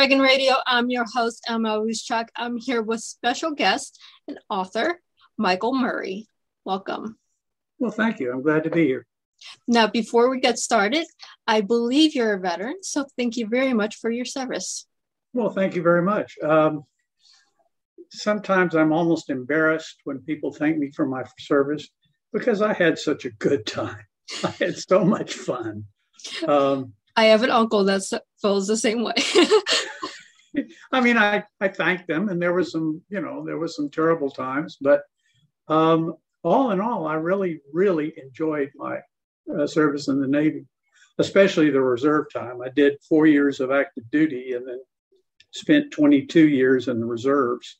Dragon Radio. I'm your host, Emma Ruscsak. I'm here with special guest and author, Michael Murray. Welcome. Well, thank you. I'm glad to be here. Now, before we get started, I believe you're a veteran, so thank you very much for your service. Well, thank you very much. Um, sometimes I'm almost embarrassed when people thank me for my service because I had such a good time. I had so much fun. Um, I have an uncle that feels the same way. I mean, I, I thanked them, and there was some, you know, there was some terrible times, but um, all in all, I really, really enjoyed my uh, service in the Navy, especially the reserve time. I did four years of active duty and then spent 22 years in the reserves.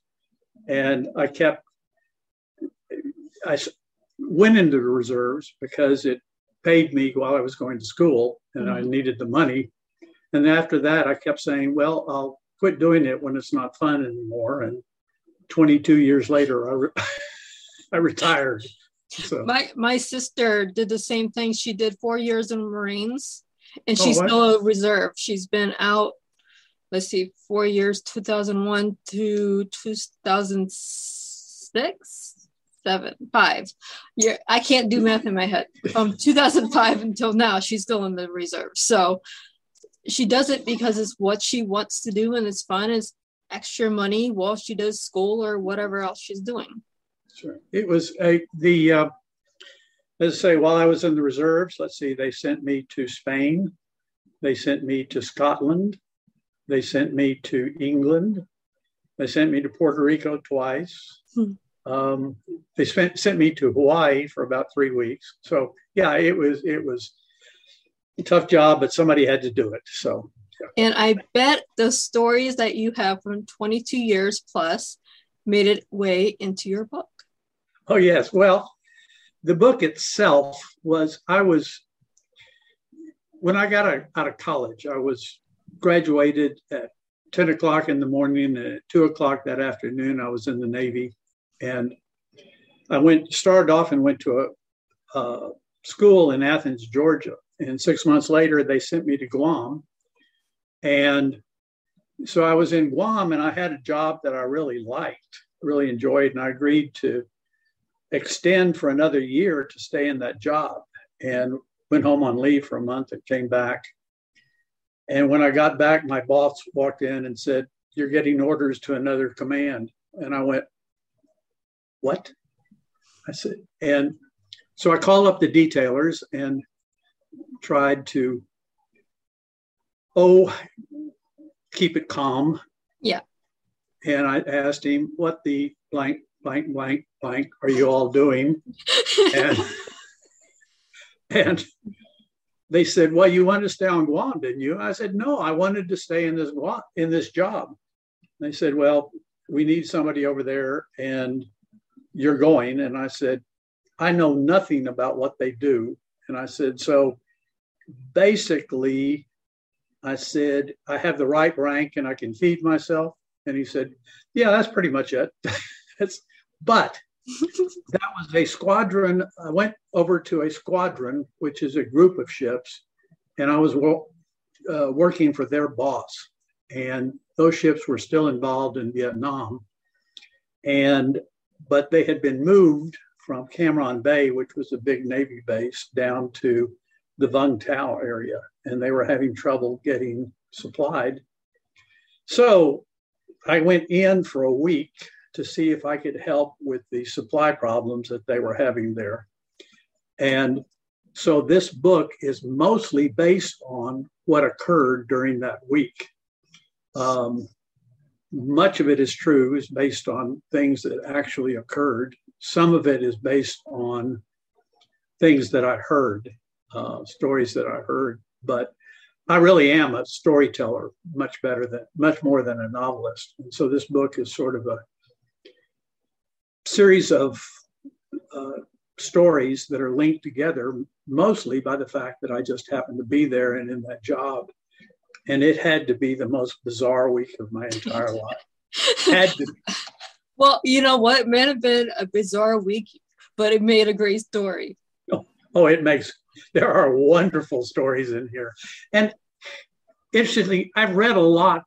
And I kept, I went into the reserves because it paid me while I was going to school and mm-hmm. I needed the money. And after that, I kept saying, well, I'll quit doing it when it's not fun anymore. And 22 years later, I, re- I retired. So. My my sister did the same thing. She did four years in Marines, and oh, she's oh, still a reserve. She's been out. Let's see, four years, 2001 to 2006 seven, five. Yeah, I can't do math in my head. From 2005 until now, she's still in the reserve. So she does it because it's what she wants to do and it's fun. It's extra money while she does school or whatever else she's doing. Sure. It was a the uh, let's say while I was in the reserves. Let's see, they sent me to Spain, they sent me to Scotland, they sent me to England, they sent me to Puerto Rico twice. Hmm. Um, they spent, sent me to Hawaii for about three weeks. So yeah, it was it was a tough job, but somebody had to do it. So. Yeah. And I bet the stories that you have from 22 years plus made it way into your book. Oh yes, well, the book itself was I was when I got out of college, I was graduated at 10 o'clock in the morning and at 2 o'clock that afternoon i was in the navy and I went started off and went to a, a school in Athens, Georgia. And six months later, they sent me to Guam. And so I was in Guam and I had a job that I really liked, really enjoyed, and I agreed to extend for another year to stay in that job. And went home on leave for a month and came back. And when I got back, my boss walked in and said, You're getting orders to another command. And I went, what? I said, and so I called up the detailers and tried to, oh, keep it calm. Yeah. And I asked him, what the blank, blank, blank, blank are you all doing? and, and they said, well, you wanted to stay on Guam, didn't you? I said, no, I wanted to stay in this in this job. They said, well, we need somebody over there and you're going. And I said, I know nothing about what they do. And I said, so basically, I said, I have the right rank and I can feed myself. And he said, yeah, that's pretty much it. it's, but that was a squadron. I went over to a squadron, which is a group of ships, and I was uh, working for their boss. And those ships were still involved in Vietnam. And but they had been moved from Cam Ranh Bay, which was a big Navy base, down to the Vung Tau area, and they were having trouble getting supplied. So I went in for a week to see if I could help with the supply problems that they were having there. And so this book is mostly based on what occurred during that week. Um, much of it is true, is based on things that actually occurred. Some of it is based on things that I heard, uh, stories that I heard. But I really am a storyteller, much better than, much more than a novelist. And so this book is sort of a series of uh, stories that are linked together, mostly by the fact that I just happened to be there and in that job and it had to be the most bizarre week of my entire life. Had to. Be. Well, you know what? It may have been a bizarre week, but it made a great story. Oh, oh it makes. There are wonderful stories in here, and interestingly, I've read a lot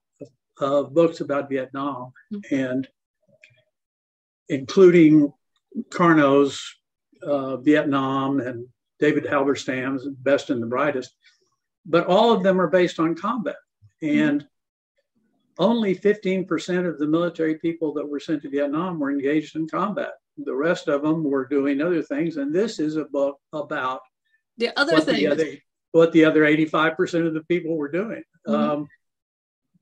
of books about Vietnam, mm-hmm. and including Karnow's uh, Vietnam and David Halberstam's Best and the Brightest, but all of them are based on combat. And mm-hmm. only 15% of the military people that were sent to Vietnam were engaged in combat. The rest of them were doing other things. And this is a book about the other things. The other, what the other 85% of the people were doing. Mm-hmm. Um,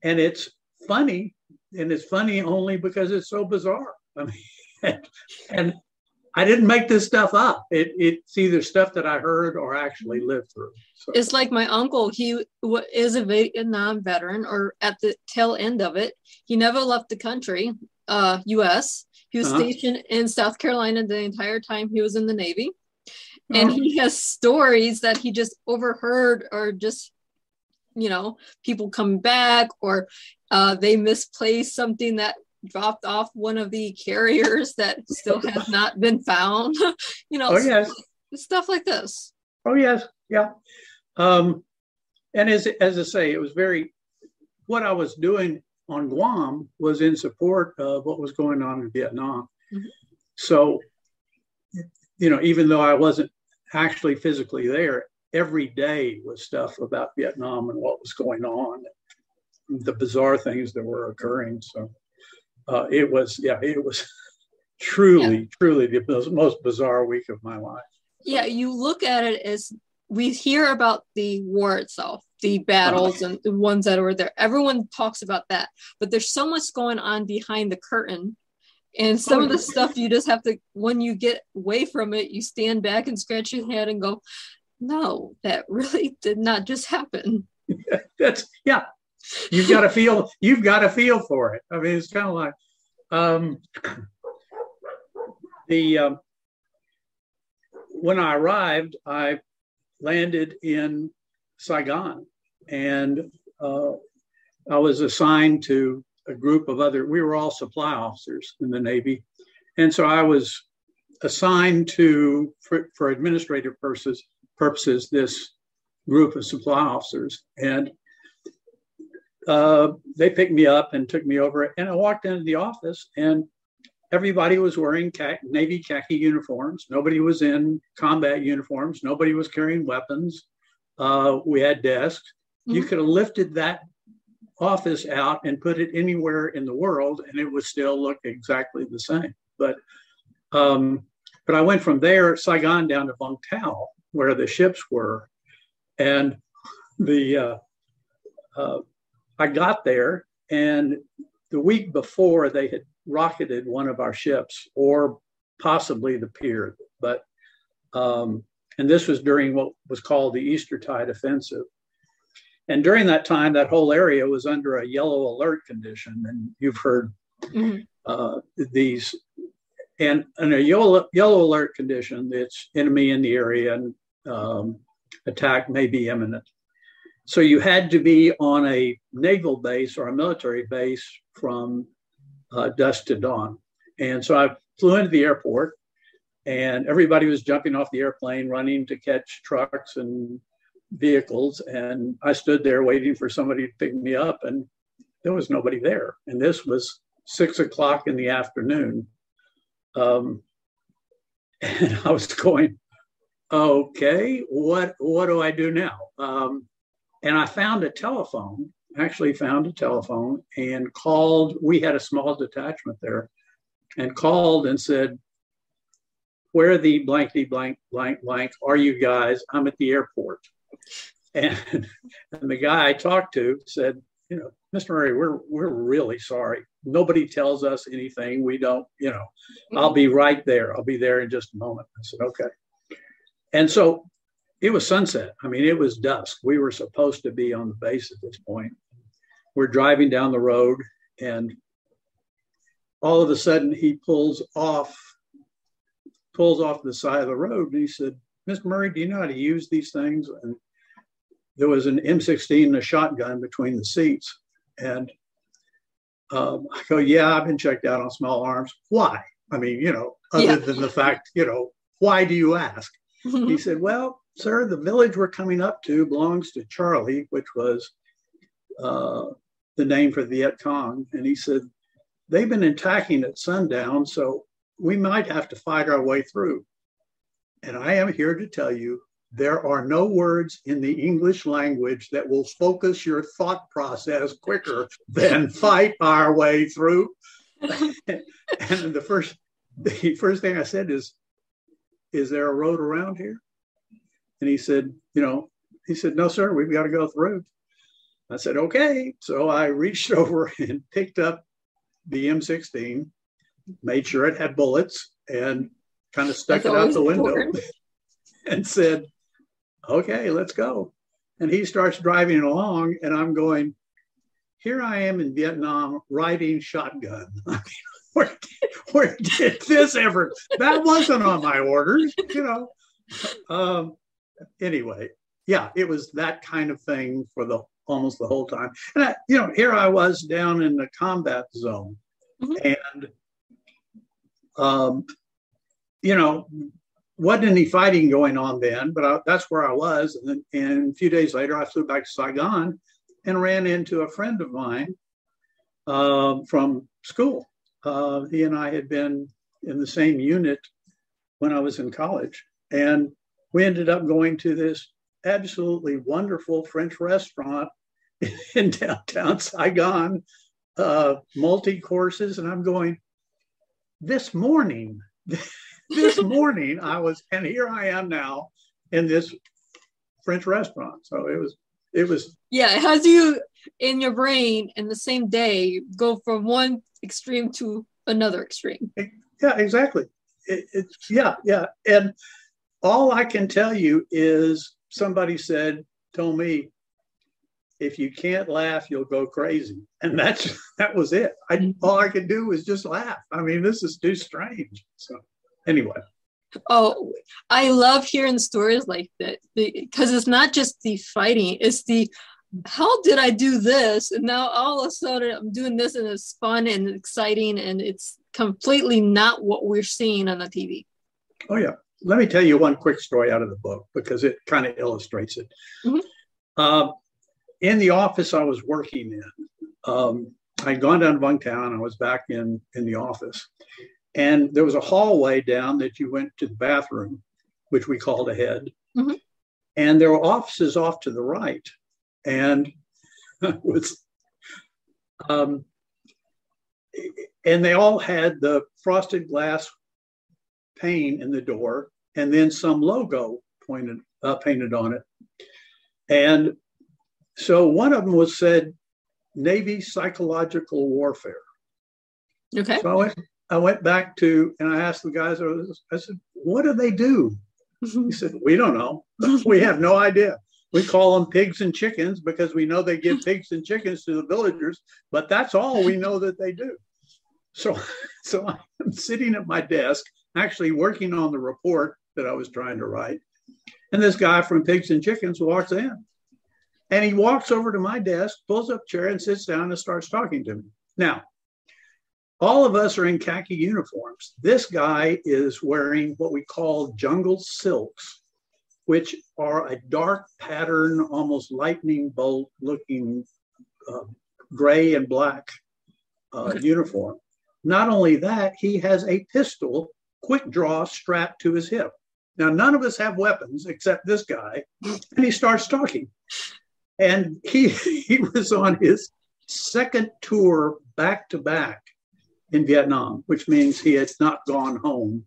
and it's funny, and it's funny only because it's so bizarre. I mean, and, and I didn't make this stuff up. It, it's either stuff that I heard or actually lived through. So. It's like my uncle. He is a Vietnam veteran, or at the tail end of it. He never left the country, uh, U.S. He was uh-huh. stationed in South Carolina the entire time he was in the Navy, and uh-huh. he has stories that he just overheard or just, you know, people come back or uh, they misplace something that dropped off one of the carriers that still has not been found. you know, oh, yes. stuff like this. Oh yes, yeah. Um, and as as I say, it was very what I was doing on Guam was in support of what was going on in Vietnam. Mm-hmm. So, you know, even though I wasn't actually physically there, every day was stuff about Vietnam and what was going on, the bizarre things that were occurring. So uh, it was, yeah, it was truly, yeah. truly the most bizarre week of my life. Yeah, you look at it as we hear about the war itself, the battles and the ones that were there. Everyone talks about that, but there's so much going on behind the curtain. And some oh, of the stuff you just have to, when you get away from it, you stand back and scratch your head and go, no, that really did not just happen. That's, yeah, you've got to feel you've got to feel for it. I mean, it's kind of like um, the um, when I arrived, I landed in Saigon, and uh, I was assigned to a group of other. We were all supply officers in the Navy, and so I was assigned to for, for administrative purposes purposes this group of supply officers and uh, they picked me up and took me over. And I walked into the office, and everybody was wearing khaki, Navy khaki uniforms. Nobody was in combat uniforms. Nobody was carrying weapons. Uh, we had desks. Mm-hmm. You could have lifted that office out and put it anywhere in the world, and it would still look exactly the same. But um, but I went from there, Saigon, down to Vung Tau, where the ships were, and the uh, uh, I got there, and the week before they had rocketed one of our ships, or possibly the pier. But um, and this was during what was called the Eastertide Offensive. And during that time, that whole area was under a yellow alert condition, and you've heard mm-hmm. uh, these. And in a yellow, yellow alert condition, it's enemy in the area and um, attack may be imminent. So you had to be on a naval base or a military base from uh, dusk to dawn. And so I flew into the airport, and everybody was jumping off the airplane, running to catch trucks and vehicles. And I stood there waiting for somebody to pick me up, and there was nobody there. And this was six o'clock in the afternoon. Um, and I was going, okay, what what do I do now? Um, and I found a telephone, actually found a telephone and called. We had a small detachment there and called and said, Where the blankety blank blank blank are you guys? I'm at the airport. And, and the guy I talked to said, you know, Mr. Murray, we're we're really sorry. Nobody tells us anything. We don't, you know, I'll be right there. I'll be there in just a moment. I said, okay. And so it was sunset. I mean, it was dusk. We were supposed to be on the base at this point. We're driving down the road, and all of a sudden he pulls off, pulls off the side of the road, and he said, "Miss Murray, do you know how to use these things?" And there was an M16 and a shotgun between the seats, and um, I go, "Yeah, I've been checked out on small arms. Why? I mean, you know, other yeah. than the fact, you know, why do you ask?" He said, "Well." Sir, the village we're coming up to belongs to Charlie, which was uh, the name for the Viet Cong. And he said, they've been attacking at sundown, so we might have to fight our way through. And I am here to tell you there are no words in the English language that will focus your thought process quicker than fight our way through. and the first the first thing I said is, is there a road around here? And he said, you know, he said, no, sir, we've got to go through. I said, okay. So I reached over and picked up the M16, made sure it had bullets, and kind of stuck That's it out the window and said, okay, let's go. And he starts driving along, and I'm going, here I am in Vietnam riding shotgun. Where, where did this ever? That wasn't on my orders, you know. Um, anyway, yeah, it was that kind of thing for the almost the whole time. And I, you know, here I was down in the combat zone, mm-hmm. and um, you know, wasn't any fighting going on then, but I, that's where I was. And, then, and a few days later, I flew back to Saigon and ran into a friend of mine uh, from school. Uh, he and I had been in the same unit when I was in college. And we ended up going to this absolutely wonderful French restaurant in downtown Saigon, uh, multi courses. And I'm going, this morning, this morning I was, and here I am now in this French restaurant. So it was, it was. Yeah, it has you in your brain in the same day go from one extreme to another extreme. Yeah, exactly. It, it, yeah, yeah. And all I can tell you is somebody said, told me, if you can't laugh, you'll go crazy. And that's that was it. I, mm-hmm. all I could do was just laugh. I mean, this is too strange. So anyway. Oh, I love hearing stories like that because it's not just the fighting, it's the how did I do this? And now all of a sudden I'm doing this and it's fun and exciting and it's completely not what we're seeing on the TV. Oh, yeah. Let me tell you one quick story out of the book because it kind of illustrates it. Mm-hmm. Um, in the office I was working in, um, I'd gone down to Vung Tau. I was back in, in the office. And there was a hallway down that you went to the bathroom, which we called ahead. Mm-hmm. And there were offices off to the right and was um, and they all had the frosted glass pane in the door and then some logo pointed uh, painted on it. And so one of them was said navy psychological warfare. Okay. So i went, I went back to and i asked the guys i said what do they do? He said we don't know. We have no idea we call them pigs and chickens because we know they give pigs and chickens to the villagers, but that's all we know that they do. So, so I'm sitting at my desk, actually working on the report that I was trying to write. And this guy from Pigs and Chickens walks in. And he walks over to my desk, pulls up a chair, and sits down and starts talking to me. Now, all of us are in khaki uniforms. This guy is wearing what we call jungle silks which are a dark pattern, almost lightning bolt looking uh, gray and black uh, uniform. Not only that, he has a pistol, quick draw, strapped to his hip. Now, none of us have weapons except this guy, and he starts talking. And he, he was on his second tour back to back in Vietnam, which means he had not gone home.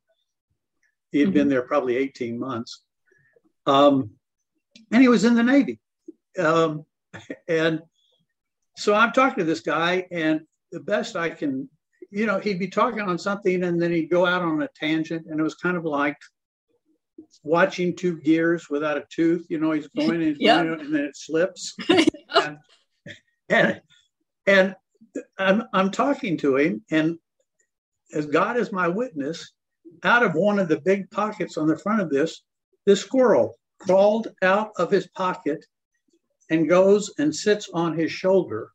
He had mm-hmm. been there probably 18 months. Um, and he was in the Navy. Um, and so I'm talking to this guy, and the best I can, you know, he'd be talking on something and then he'd go out on a tangent, and it was kind of like watching two gears without a tooth. You know, he's going and, yep. going, and then it slips. and, and, and I'm, I'm talking to him, and as God is my witness, out of one of the big pockets on the front of this this squirrel crawled out of his pocket and goes and sits on his shoulder.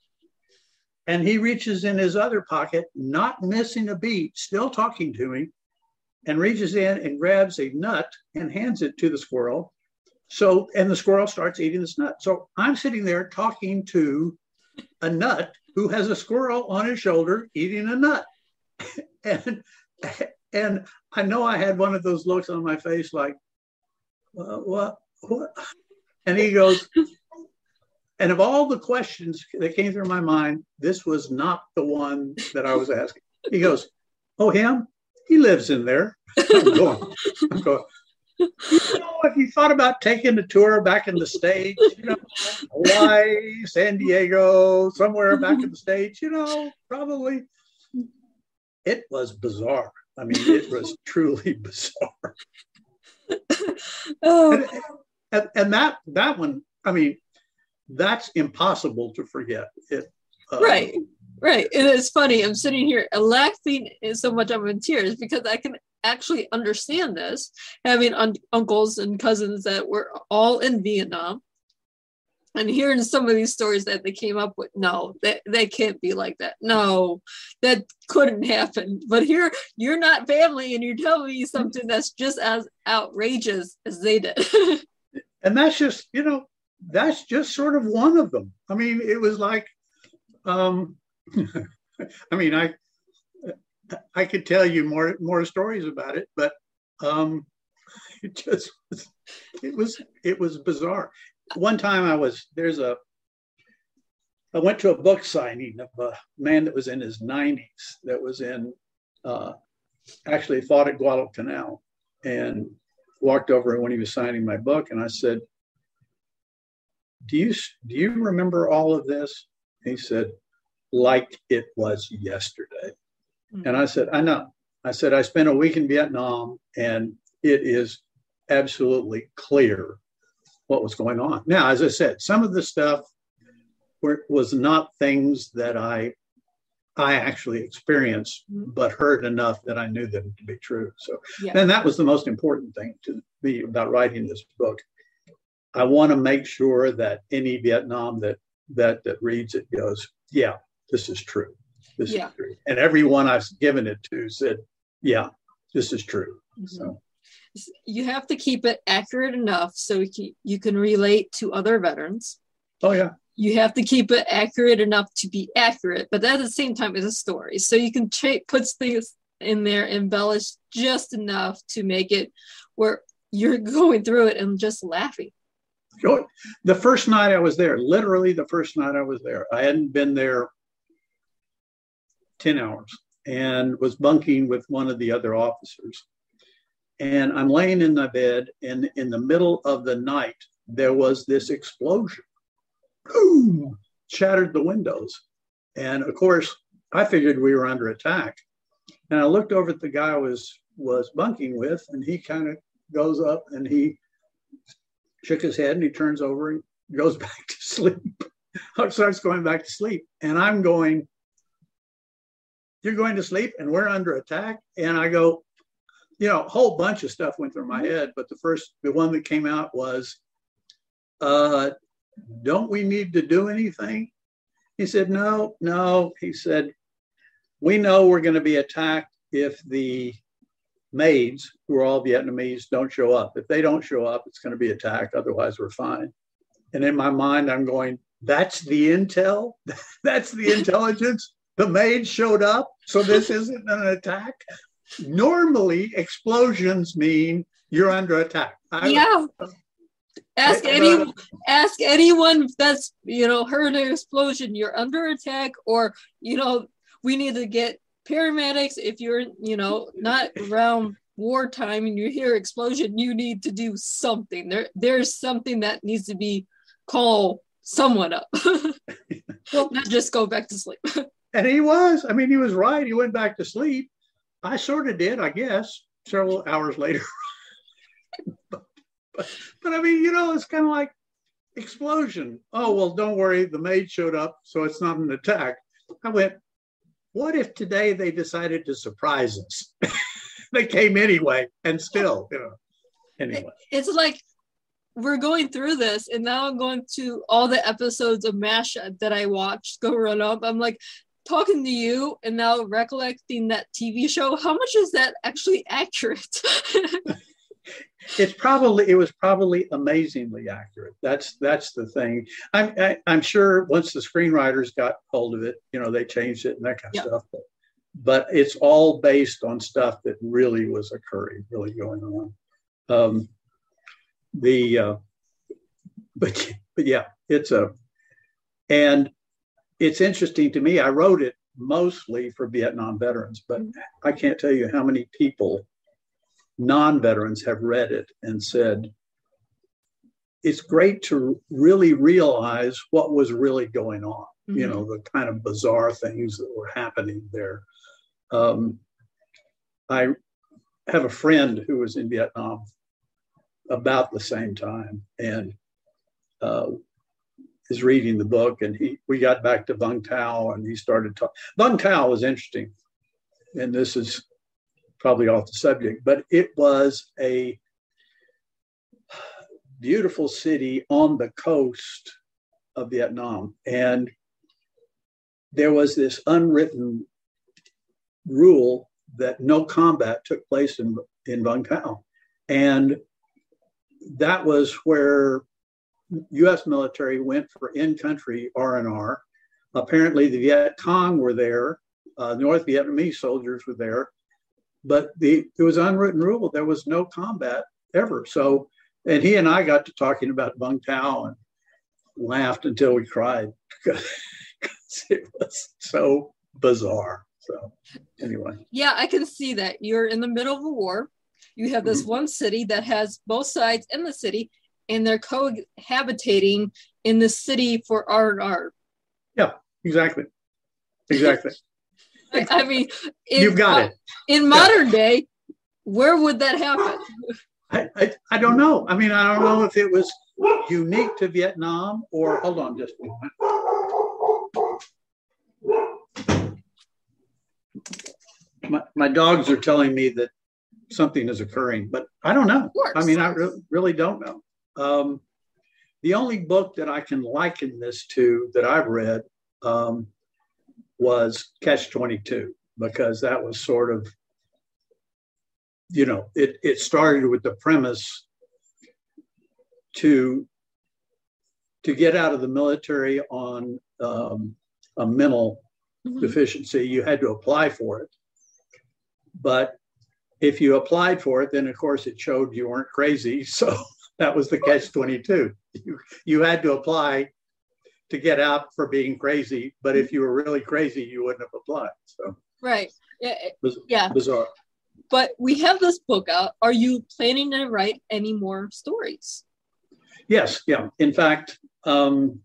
And he reaches in his other pocket, not missing a beat, still talking to me, and reaches in and grabs a nut and hands it to the squirrel. So, and the squirrel starts eating this nut. So I'm sitting there talking to a nut who has a squirrel on his shoulder eating a nut. and and I know I had one of those looks on my face like, what, what, what? And he goes, and of all the questions that came through my mind, this was not the one that I was asking. He goes, Oh, him? He lives in there. I'm going, I'm going, you know, if you thought about taking a tour back in the States, you know, Hawaii, San Diego, somewhere back in the States, you know, probably it was bizarre. I mean, it was truly bizarre. oh. And, and, and, that that one, I mean, that's impossible to forget. It, uh, right, right. And it's funny. I'm sitting here laughing so much I'm in tears because I can actually understand this, having un- uncles and cousins that were all in Vietnam and hearing some of these stories that they came up with. No that they can't be like that. No that couldn't happen. But here you're not family and you're telling me something that's just as outrageous as they did. And that's just you know that's just sort of one of them. I mean it was like um i mean i i could tell you more more stories about it but um it just it was it was bizarre one time I was there's a I went to a book signing of a man that was in his 90s that was in uh, actually fought at Guadalcanal and walked over when he was signing my book and I said, "Do you do you remember all of this?" He said, "Like it was yesterday." Mm-hmm. And I said, "I know." I said, "I spent a week in Vietnam and it is absolutely clear what was going on. Now, as I said, some of the stuff were, was not things that I I actually experienced, mm-hmm. but heard enough that I knew them to be true. So, yeah. and that was the most important thing to be about writing this book. I want to make sure that any Vietnam that that that reads it goes, yeah, this is true. This yeah. is true. And everyone I've given it to said, yeah, this is true. Mm-hmm. So you have to keep it accurate enough so you can relate to other veterans. Oh yeah. You have to keep it accurate enough to be accurate, but at the same time, it's a story. So you can ch- put things in there, embellish just enough to make it where you're going through it and just laughing. The first night I was there, literally the first night I was there, I hadn't been there 10 hours and was bunking with one of the other officers and I'm laying in my bed, and in the middle of the night, there was this explosion. Boom! Shattered the windows. And of course, I figured we were under attack. And I looked over at the guy I was was bunking with, and he kind of goes up and he shook his head and he turns over and goes back to sleep. starts going back to sleep. And I'm going, You're going to sleep and we're under attack. And I go, you know, a whole bunch of stuff went through my mm-hmm. head, but the first, the one that came out was, uh, don't we need to do anything? He said, no, no. He said, we know we're going to be attacked if the maids, who are all Vietnamese, don't show up. If they don't show up, it's going to be attacked. Otherwise, we're fine. And in my mind, I'm going, that's the intel? that's the intelligence? The maids showed up, so this isn't an attack? Normally explosions mean you're under attack. I, yeah. Ask any uh, ask anyone that's you know heard an explosion. You're under attack, or you know we need to get paramedics. If you're you know not around wartime and you hear explosion, you need to do something. There there's something that needs to be call someone up, well, not just go back to sleep. and he was. I mean, he was right. He went back to sleep I sort of did, I guess, several hours later. but, but, but, I mean, you know, it's kind of like explosion. Oh, well, don't worry. The maid showed up, so it's not an attack. I went, what if today they decided to surprise us? they came anyway, and still, you know, anyway. It's like we're going through this, and now I'm going to all the episodes of MASH that I watched go run up. I'm like, talking to you and now recollecting that TV show, how much is that actually accurate? it's probably it was probably amazingly accurate. That's that's the thing. I'm I, am i am sure once the screenwriters got hold of it, you know, they changed it and that kind of stuff. But, but it's all based on stuff that really was occurring, really going on. Um, the uh, but but yeah, it's a and it's interesting to me. I wrote it mostly for Vietnam veterans, but mm-hmm. I can't tell you how many people, non veterans, have read it and said, it's great to really realize what was really going on, mm-hmm. you know, the kind of bizarre things that were happening there. Um, I have a friend who was in Vietnam about the same time, and uh, is reading the book, and he we got back to Vung Tau, and he started talking. Vung Tau was interesting, and this is probably off the subject, but it was a beautiful city on the coast of Vietnam, and there was this unwritten rule that no combat took place in in Vung Tau, and that was where U.S. military went for in-country R&R. Apparently, the Viet Cong were there. Uh, North Vietnamese soldiers were there, but the it was unwritten rule. There was no combat ever. So, and he and I got to talking about Vung Tau and laughed until we cried because it was so bizarre. So, anyway. Yeah, I can see that. You're in the middle of a war. You have this mm-hmm. one city that has both sides in the city, and they're cohabitating in the city for R and R. Yeah, exactly, exactly. I mean, in, you've got it. In modern yeah. day, where would that happen? I, I, I don't know. I mean, I don't know if it was unique to Vietnam or hold on just a moment. My, my dogs are telling me that something is occurring, but I don't know. I mean, I re- really don't know. Um, the only book that I can liken this to that I've read um, was Catch 22, because that was sort of, you know, it, it started with the premise to to get out of the military on um, a mental mm-hmm. deficiency, you had to apply for it. But if you applied for it, then of course it showed you weren't crazy. So that was the catch 22. You, you had to apply to get out for being crazy, but if you were really crazy, you wouldn't have applied. So right, yeah, yeah, bizarre. But we have this book out. Are you planning to write any more stories? Yes, yeah. In fact, um,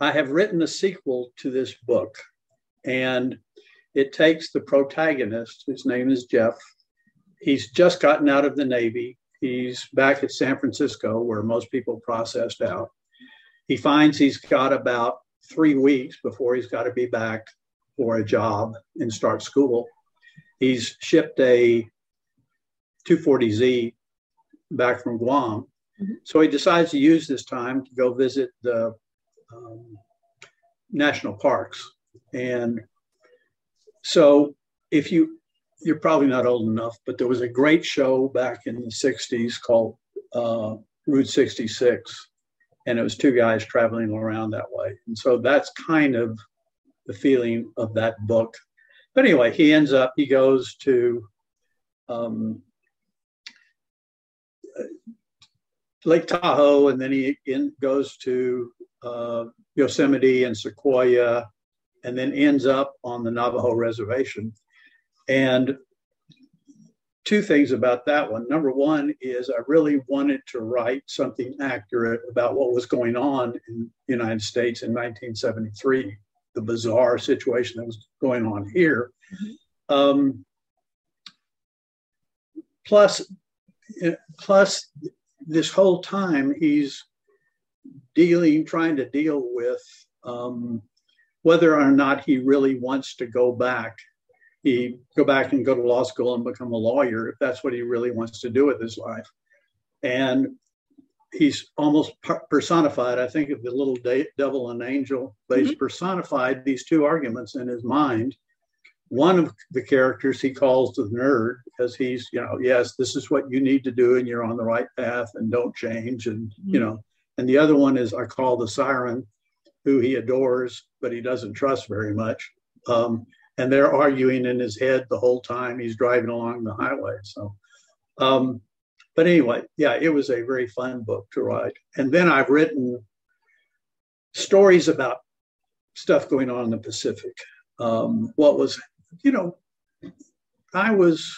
I have written a sequel to this book, and it takes the protagonist, whose name is Jeff. He's just gotten out of the Navy. He's back at San Francisco, where most people processed out. He finds he's got about three weeks before he's got to be back for a job and start school. He's shipped a 240Z back from Guam. Mm-hmm. So he decides to use this time to go visit the um, national parks. And so if you you're probably not old enough, but there was a great show back in the 60s called uh, Route 66. And it was two guys traveling around that way. And so that's kind of the feeling of that book. But anyway, he ends up, he goes to um, Lake Tahoe, and then he in, goes to uh, Yosemite and Sequoia, and then ends up on the Navajo reservation. And two things about that one. Number one is I really wanted to write something accurate about what was going on in the United States in 1973, the bizarre situation that was going on here. Mm-hmm. Um, plus, plus, this whole time he's dealing, trying to deal with um, whether or not he really wants to go back he go back and go to law school and become a lawyer if that's what he really wants to do with his life. And he's almost personified, I think, of the little de- devil and angel, but mm-hmm. he's personified these two arguments in his mind one of the characters he calls the nerd because he's, you know, yes, this is what you need to do and you're on the right path and don't change. And, mm-hmm. you know, and the other one is I call the siren, who he adores, but he doesn't trust very much. Um, and they're arguing in his head the whole time he's driving along the highway. So, um, but anyway, yeah, it was a very fun book to write. And then I've written stories about stuff going on in the Pacific. Um, what was, you know, I was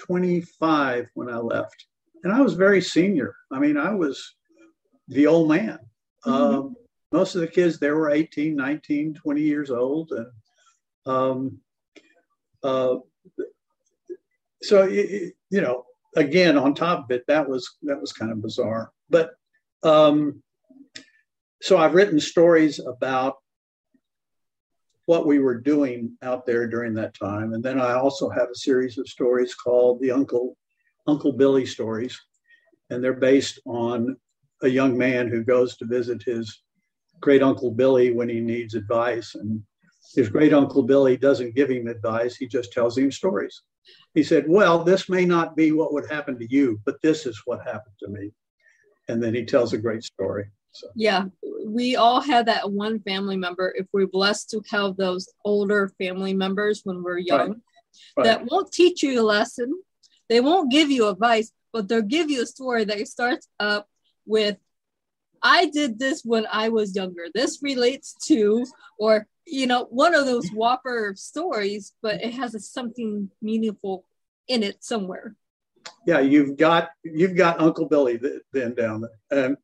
25 when I left, and I was very senior. I mean, I was the old man. Mm-hmm. Um, most of the kids there were 18, 19, 20 years old. And um, uh, so, you know, again, on top of it, that was, that was kind of bizarre. But um, so I've written stories about what we were doing out there during that time. And then I also have a series of stories called the Uncle Uncle Billy stories, and they're based on a young man who goes to visit his great uncle Billy when he needs advice, and his great uncle Billy doesn't give him advice; he just tells him stories. He said, "Well, this may not be what would happen to you, but this is what happened to me," and then he tells a great story. So. Yeah, we all have that one family member. If we're blessed to have those older family members when we're young, right. Right. that won't teach you a lesson, they won't give you advice, but they'll give you a story that starts up with, I did this when I was younger. This relates to, or, you know, one of those whopper stories, but it has a, something meaningful in it somewhere. Yeah, you've got you've got Uncle Billy then down there, and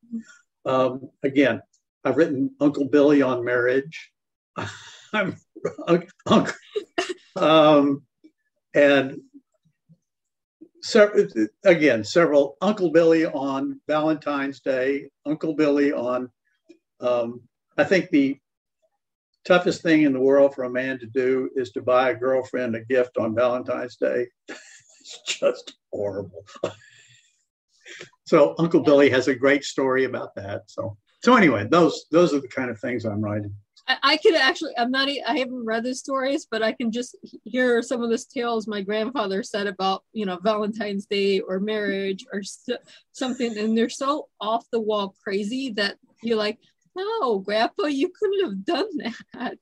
um, again, I've written Uncle Billy on marriage. I'm uncle, um, and so, again, several Uncle Billy on Valentine's Day, Uncle Billy on. Um, I think the toughest thing in the world for a man to do is to buy a girlfriend a gift on Valentine's Day. it's just horrible. so Uncle Billy has a great story about that. So so anyway, those those are the kind of things I'm writing. I, could actually, I'm not, I haven't read the stories, but I can just hear some of the tales my grandfather said about, you know, Valentine's Day or marriage or st- something, and they're so off the wall crazy that you're like, no, Grandpa, you couldn't have done that.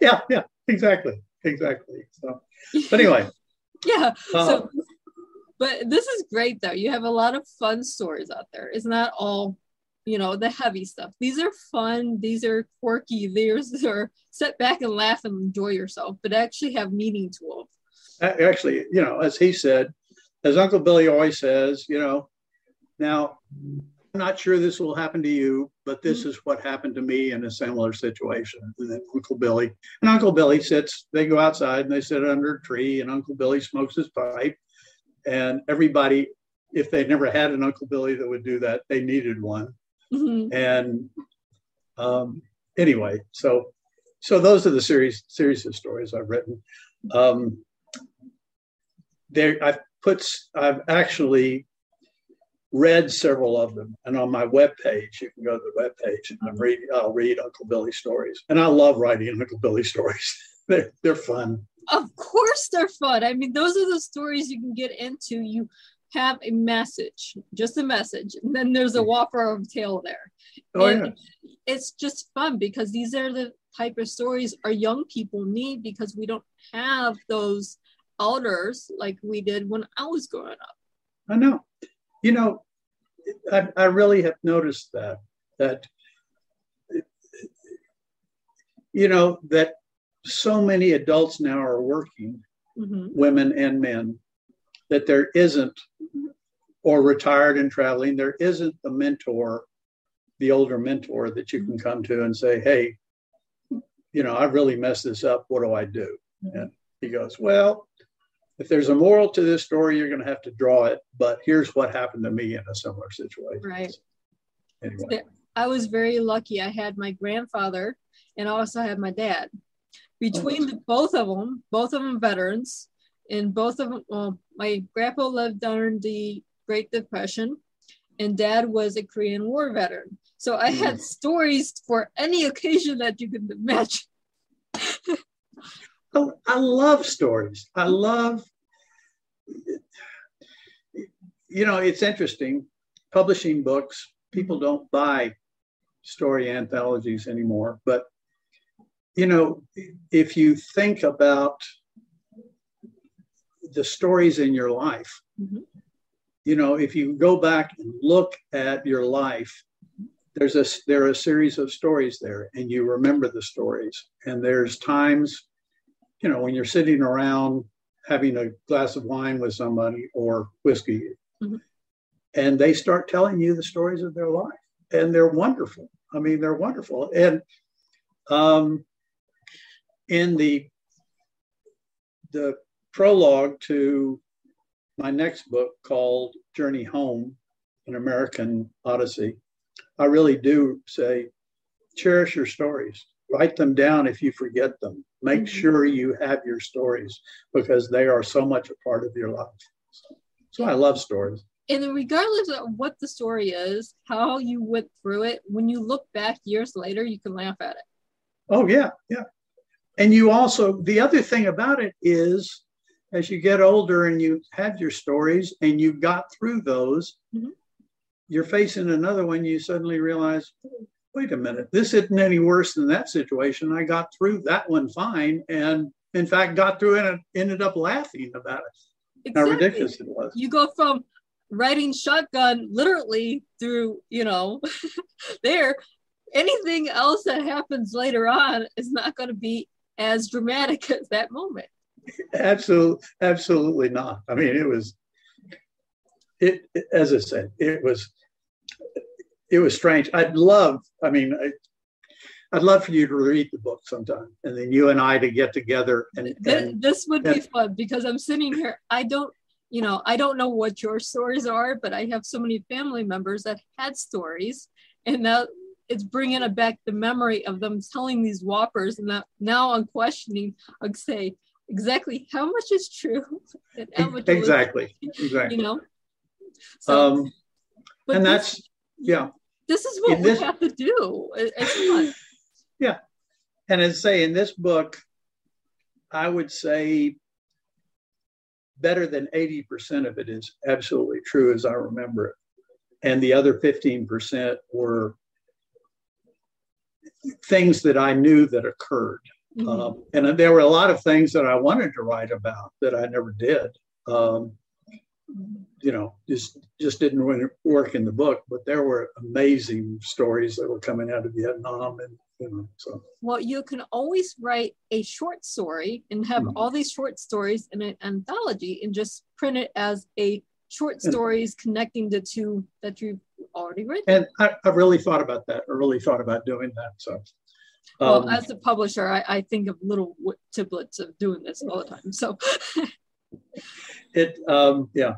Yeah, yeah, exactly, exactly. So, but anyway. yeah. Uh, so, but this is great though. You have a lot of fun stories out there. It's not all you know the heavy stuff these are fun these are quirky these are sit back and laugh and enjoy yourself but actually have meaning to them actually you know as he said as uncle billy always says you know now not sure this will happen to you but this mm-hmm. is what happened to me in a similar situation and then uncle billy and uncle billy sits they go outside and they sit under a tree and uncle billy smokes his pipe and everybody if they never had an uncle billy that would do that they needed one Mm-hmm. And um, anyway, so so those are the series series of stories I've written. Um, there, I've put I've actually read several of them, and on my web page, you can go to the web page and I'm read, I'll read Uncle Billy stories, and I love writing Uncle Billy stories. they're they're fun. Of course, they're fun. I mean, those are the stories you can get into. You have a message, just a message. And then there's a whopper of tail there. Oh, and yeah. it's just fun because these are the type of stories our young people need because we don't have those elders like we did when I was growing up. I know. You know, I, I really have noticed that, that, you know, that so many adults now are working, mm-hmm. women and men, that there isn't, or retired and traveling, there isn't the mentor, the older mentor that you can come to and say, hey, you know, I've really messed this up. What do I do? And he goes, well, if there's a moral to this story, you're going to have to draw it. But here's what happened to me in a similar situation. Right. Anyway. I was very lucky. I had my grandfather and I also had my dad. Between the, both of them, both of them veterans, and both of them, well, my grandpa lived during the Great Depression, and dad was a Korean War veteran. So I had mm. stories for any occasion that you could imagine. I, I love stories. I love, you know, it's interesting. Publishing books, people don't buy story anthologies anymore. But, you know, if you think about the stories in your life, mm-hmm. you know, if you go back and look at your life, there's a there are a series of stories there, and you remember the stories. And there's times, you know, when you're sitting around having a glass of wine with somebody or whiskey, mm-hmm. and they start telling you the stories of their life and they're wonderful. I mean, they're wonderful. And um, in the the prologue to my next book called Journey Home, an American Odyssey, I really do say, cherish your stories. Write them down if you forget them. Make mm-hmm. sure you have your stories because they are so much a part of your life. So, I love stories and regardless of what the story is, how you went through it, when you look back years later, you can laugh at it. Oh yeah, yeah. And you also the other thing about it is as you get older and you have your stories and you got through those, mm-hmm. you're facing another one, you suddenly realize, wait a minute, this isn't any worse than that situation. I got through that one fine and in fact got through it and ended up laughing about it. Exactly. How ridiculous it was. You go from riding shotgun literally through, you know, there. Anything else that happens later on is not going to be as dramatic as that moment. Absolutely, absolutely not. I mean, it was. It as I said, it was. It was strange. I'd love. I mean, I, I'd love for you to read the book sometime, and then you and I to get together. And, and this would and, be fun because I'm sitting here. I don't you know, I don't know what your stories are, but I have so many family members that had stories, and now it's bringing back the memory of them telling these whoppers. And that now I'm questioning, I'd say exactly how much is true, and how much exactly, exactly, you know. So, um, and this, that's yeah. This is what in we this, have to do. Yeah, and as I say in this book, I would say better than 80% of it is absolutely true as I remember it. And the other 15% were things that I knew that occurred. Mm-hmm. Um, and there were a lot of things that I wanted to write about that I never did. Um, you know, just just didn't work in the book. But there were amazing stories that were coming out of Vietnam and you know, so. Well, you can always write a short story and have mm-hmm. all these short stories in an anthology and just print it as a short stories connecting the two that you've already written. And I, I really thought about that. I really thought about doing that. So. Um, well, as a publisher, I, I think of little tiplets of doing this all the time. So. it, um, yeah.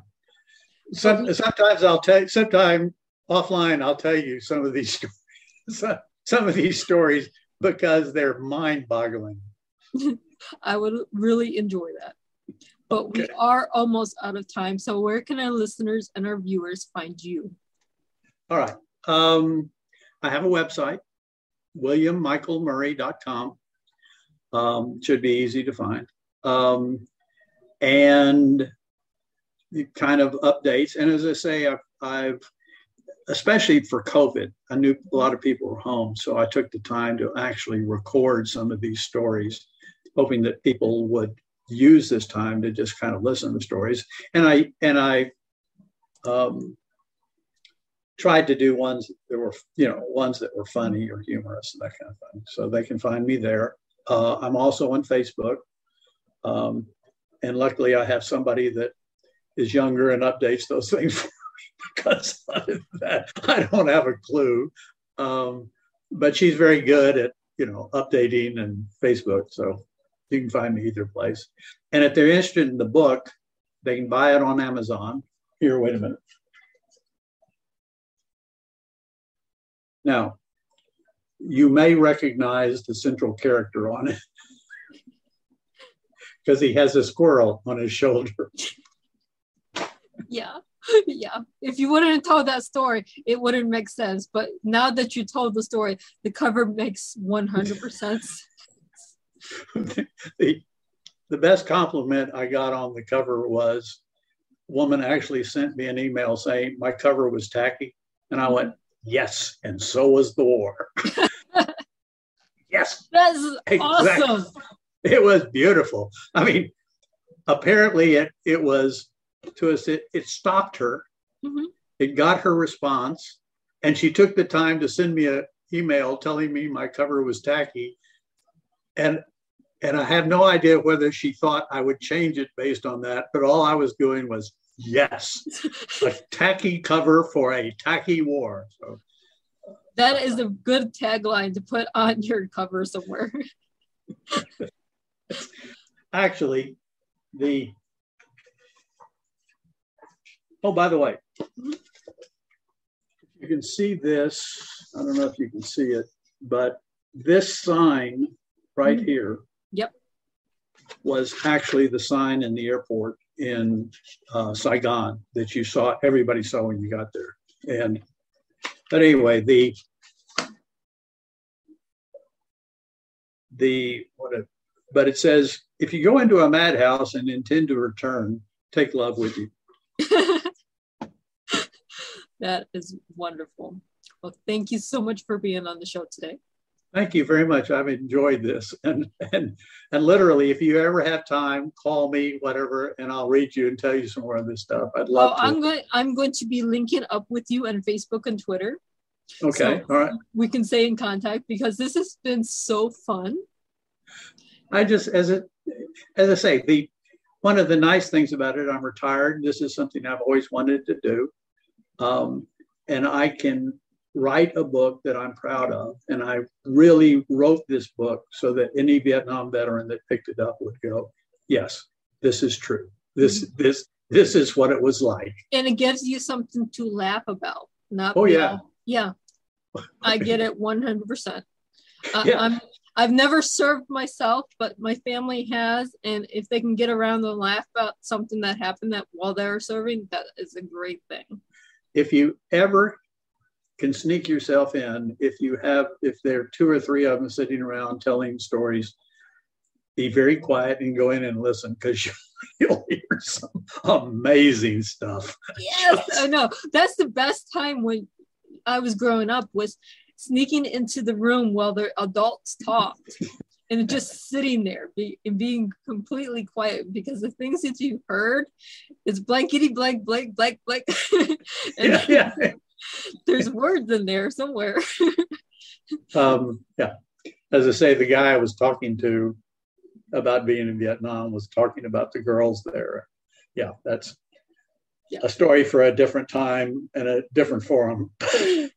Some, sometimes I'll tell. Sometimes offline, I'll tell you some of these stories some of these stories because they're mind-boggling. I would really enjoy that. But okay. we are almost out of time. So where can our listeners and our viewers find you? All right. Um, I have a website, williammichaelmurray.com. Um, should be easy to find. Um, and kind of updates. And as I say, I've, I've especially for COVID, I knew a lot of people were home. So I took the time to actually record some of these stories, hoping that people would use this time to just kind of listen to stories. And I, and I, um, tried to do ones that were, you know, ones that were funny or humorous and that kind of thing. So they can find me there. Uh, I'm also on Facebook. Um, and luckily I have somebody that is younger and updates those things for me because that, I don't have a clue. Um, but she's very good at you know updating and Facebook, so you can find me either place. And if they're interested in the book, they can buy it on Amazon. Here, wait a minute. Now, you may recognize the central character on it because he has a squirrel on his shoulder. If you wouldn't have told that story it wouldn't make sense but now that you told the story the cover makes 100% sense the, the best compliment I got on the cover was woman actually sent me an email saying my cover was tacky. And I went, yes, and so was the war. yes. That's exactly. awesome. It was beautiful. I mean, apparently it, it was to us, it, it stopped her. Mm-hmm. It got her response. And she took the time to send me an email telling me my cover was tacky. And and I have no idea whether she thought I would change it based on that, but all I was doing was yes, a tacky cover for a tacky war. So that is a good tagline to put on your cover somewhere. Actually, the oh, by the way, you can see this. I don't know if you can see it, but this sign right mm-hmm. here Yep. Was actually the sign in the airport in uh, Saigon that you saw, everybody saw when you got there. And, but anyway, the, the, what it, but it says, if you go into a madhouse and intend to return, take love with you. that is wonderful. Well, thank you so much for being on the show today. Thank you very much. I've enjoyed this. And, and, and literally, if you ever have time, call me, whatever, and I'll read you and tell you some more of this stuff. I'd love well, to. I'm going, I'm going to be linking up with you on Facebook and Twitter. Okay. So All right. We can stay in contact because this has been so fun. I just, as it, as I say, the, one of the nice things about it, I'm retired. This is something I've always wanted to do. Um, and I can write a book that I'm proud of. And I really wrote this book so that any Vietnam veteran that picked it up would go, yes, this is true. This, mm-hmm. this, this is what it was like. And it gives you something to laugh about. Not oh, yeah. yeah. I get it 100%. Uh, yeah. I'm, I've never served myself, but my family has. And if they can get around and laugh about something that happened that while they're serving, that is a great thing. If you ever can sneak yourself in if you have if there are two or three of them sitting around telling stories be very quiet and go in and listen because you, you'll hear some amazing stuff. Yes i know. That's the best time when i was growing up was sneaking into the room while the adults talked and just sitting there be, and being completely quiet because the things that you heard is blankety blank blank blank blank yeah, yeah there's words in there somewhere. um, yeah. As I say, the guy I was talking to about being in Vietnam was talking about the girls there. Yeah, that's yeah. a story for a different time and a different forum.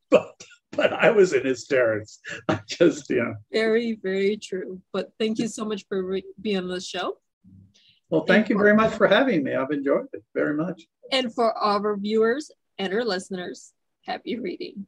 but but I was in hysterics. I just, yeah. Very, very true. But thank you so much for re- being on the show. Well, thank and you for, very much for having me. I've enjoyed it very much. And for our viewers and our listeners, Happy reading.